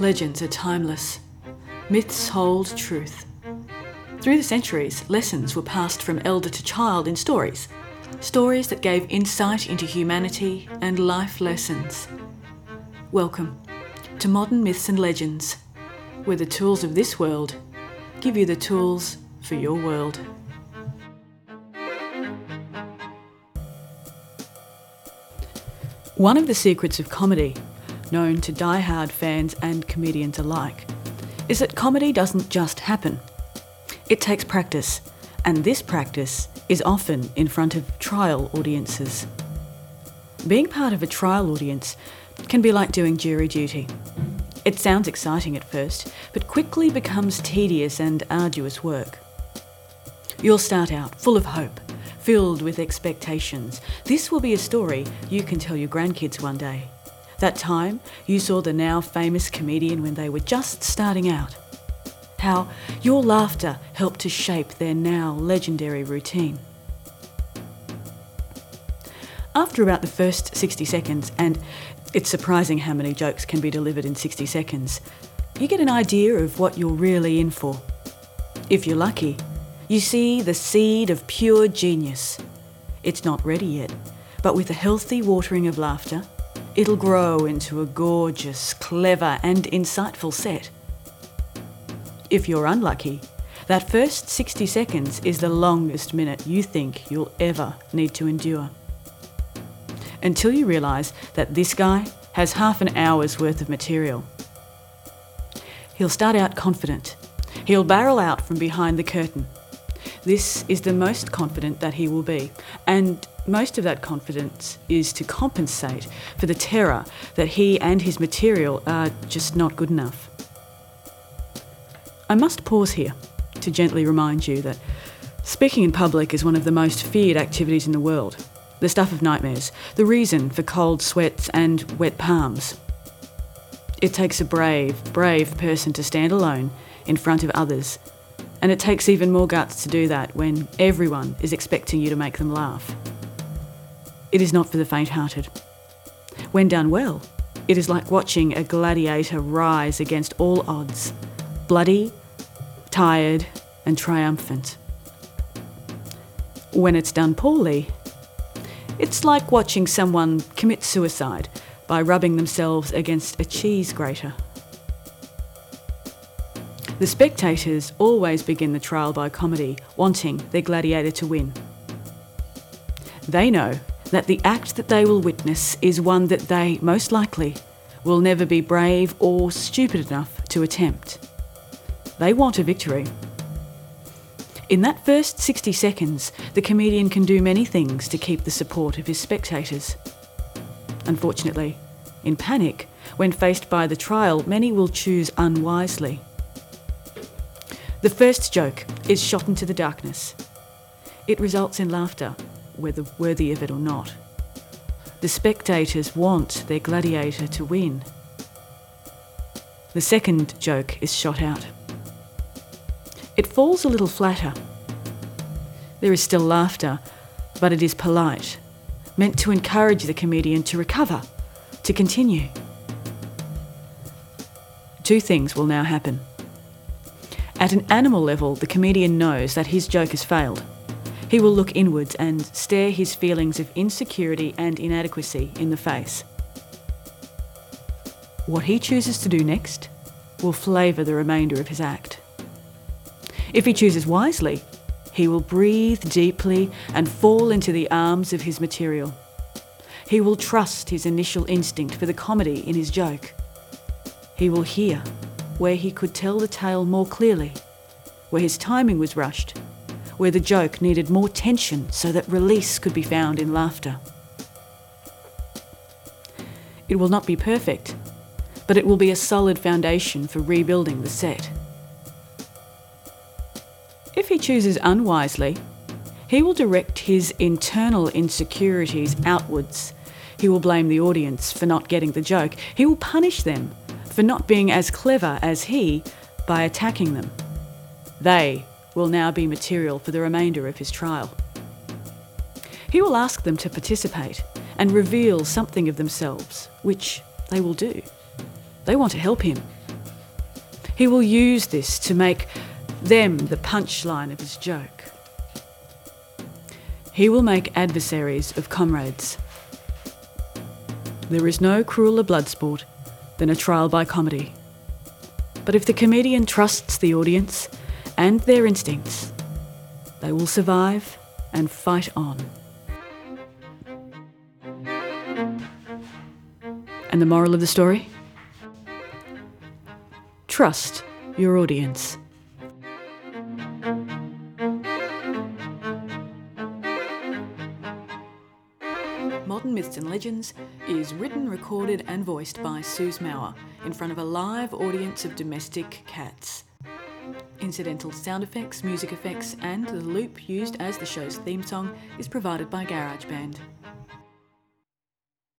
Legends are timeless. Myths hold truth. Through the centuries, lessons were passed from elder to child in stories. Stories that gave insight into humanity and life lessons. Welcome to Modern Myths and Legends, where the tools of this world give you the tools for your world. One of the secrets of comedy known to die-hard fans and comedians alike, is that comedy doesn't just happen. It takes practice, and this practice is often in front of trial audiences. Being part of a trial audience can be like doing jury duty. It sounds exciting at first, but quickly becomes tedious and arduous work. You'll start out full of hope, filled with expectations. This will be a story you can tell your grandkids one day. That time you saw the now famous comedian when they were just starting out. How your laughter helped to shape their now legendary routine. After about the first 60 seconds, and it's surprising how many jokes can be delivered in 60 seconds, you get an idea of what you're really in for. If you're lucky, you see the seed of pure genius. It's not ready yet, but with a healthy watering of laughter, it'll grow into a gorgeous, clever, and insightful set. If you're unlucky, that first 60 seconds is the longest minute you think you'll ever need to endure. Until you realise that this guy has half an hour's worth of material. He'll start out confident. He'll barrel out from behind the curtain. This is the most confident that he will be, and most of that confidence is to compensate for the terror that he and his material are just not good enough. I must pause here to gently remind you that speaking in public is one of the most feared activities in the world, the stuff of nightmares, the reason for cold sweats and wet palms. It takes a brave, brave person to stand alone in front of others, and it takes even more guts to do that when everyone is expecting you to make them laugh. It is not for the faint hearted. When done well, it is like watching a gladiator rise against all odds, bloody, tired, and triumphant. When it's done poorly, it's like watching someone commit suicide by rubbing themselves against a cheese grater. The spectators always begin the trial by comedy, wanting their gladiator to win. They know that the act that they will witness is one that they, most likely, will never be brave or stupid enough to attempt. They want a victory. In that first 60 seconds, the comedian can do many things to keep the support of his spectators. Unfortunately, in panic, when faced by the trial, many will choose unwisely. The first joke is shot into the darkness. It results in laughter whether worthy of it or not. The spectators want their gladiator to win. The second joke is shot out. It falls a little flatter. There is still laughter, but it is polite, meant to encourage the comedian to recover, to continue. Two things will now happen. At an animal level, the comedian knows that his joke has failed. He will look inwards and stare his feelings of insecurity and inadequacy in the face. What he chooses to do next will flavour the remainder of his act. If he chooses wisely, he will breathe deeply and fall into the arms of his material. He will trust his initial instinct for the comedy in his joke. He will hear where he could tell the tale more clearly, where his timing was rushed where the joke needed more tension so that release could be found in laughter. It will not be perfect, but it will be a solid foundation for rebuilding the set. If he chooses unwisely, he will direct his internal insecurities outwards. He will blame the audience for not getting the joke. He will punish them for not being as clever as he by attacking them. They will now be material for the remainder of his trial. He will ask them to participate and reveal something of themselves, which they will do. They want to help him. He will use this to make them the punchline of his joke. He will make adversaries of comrades. There is no crueler blood sport than a trial by comedy. But if the comedian trusts the audience and their instincts, they will survive and fight on. And the moral of the story? Trust your audience. Myths and Legends is written, recorded, and voiced by Suze Mauer in front of a live audience of domestic cats. Incidental sound effects, music effects, and the loop used as the show's theme song is provided by GarageBand.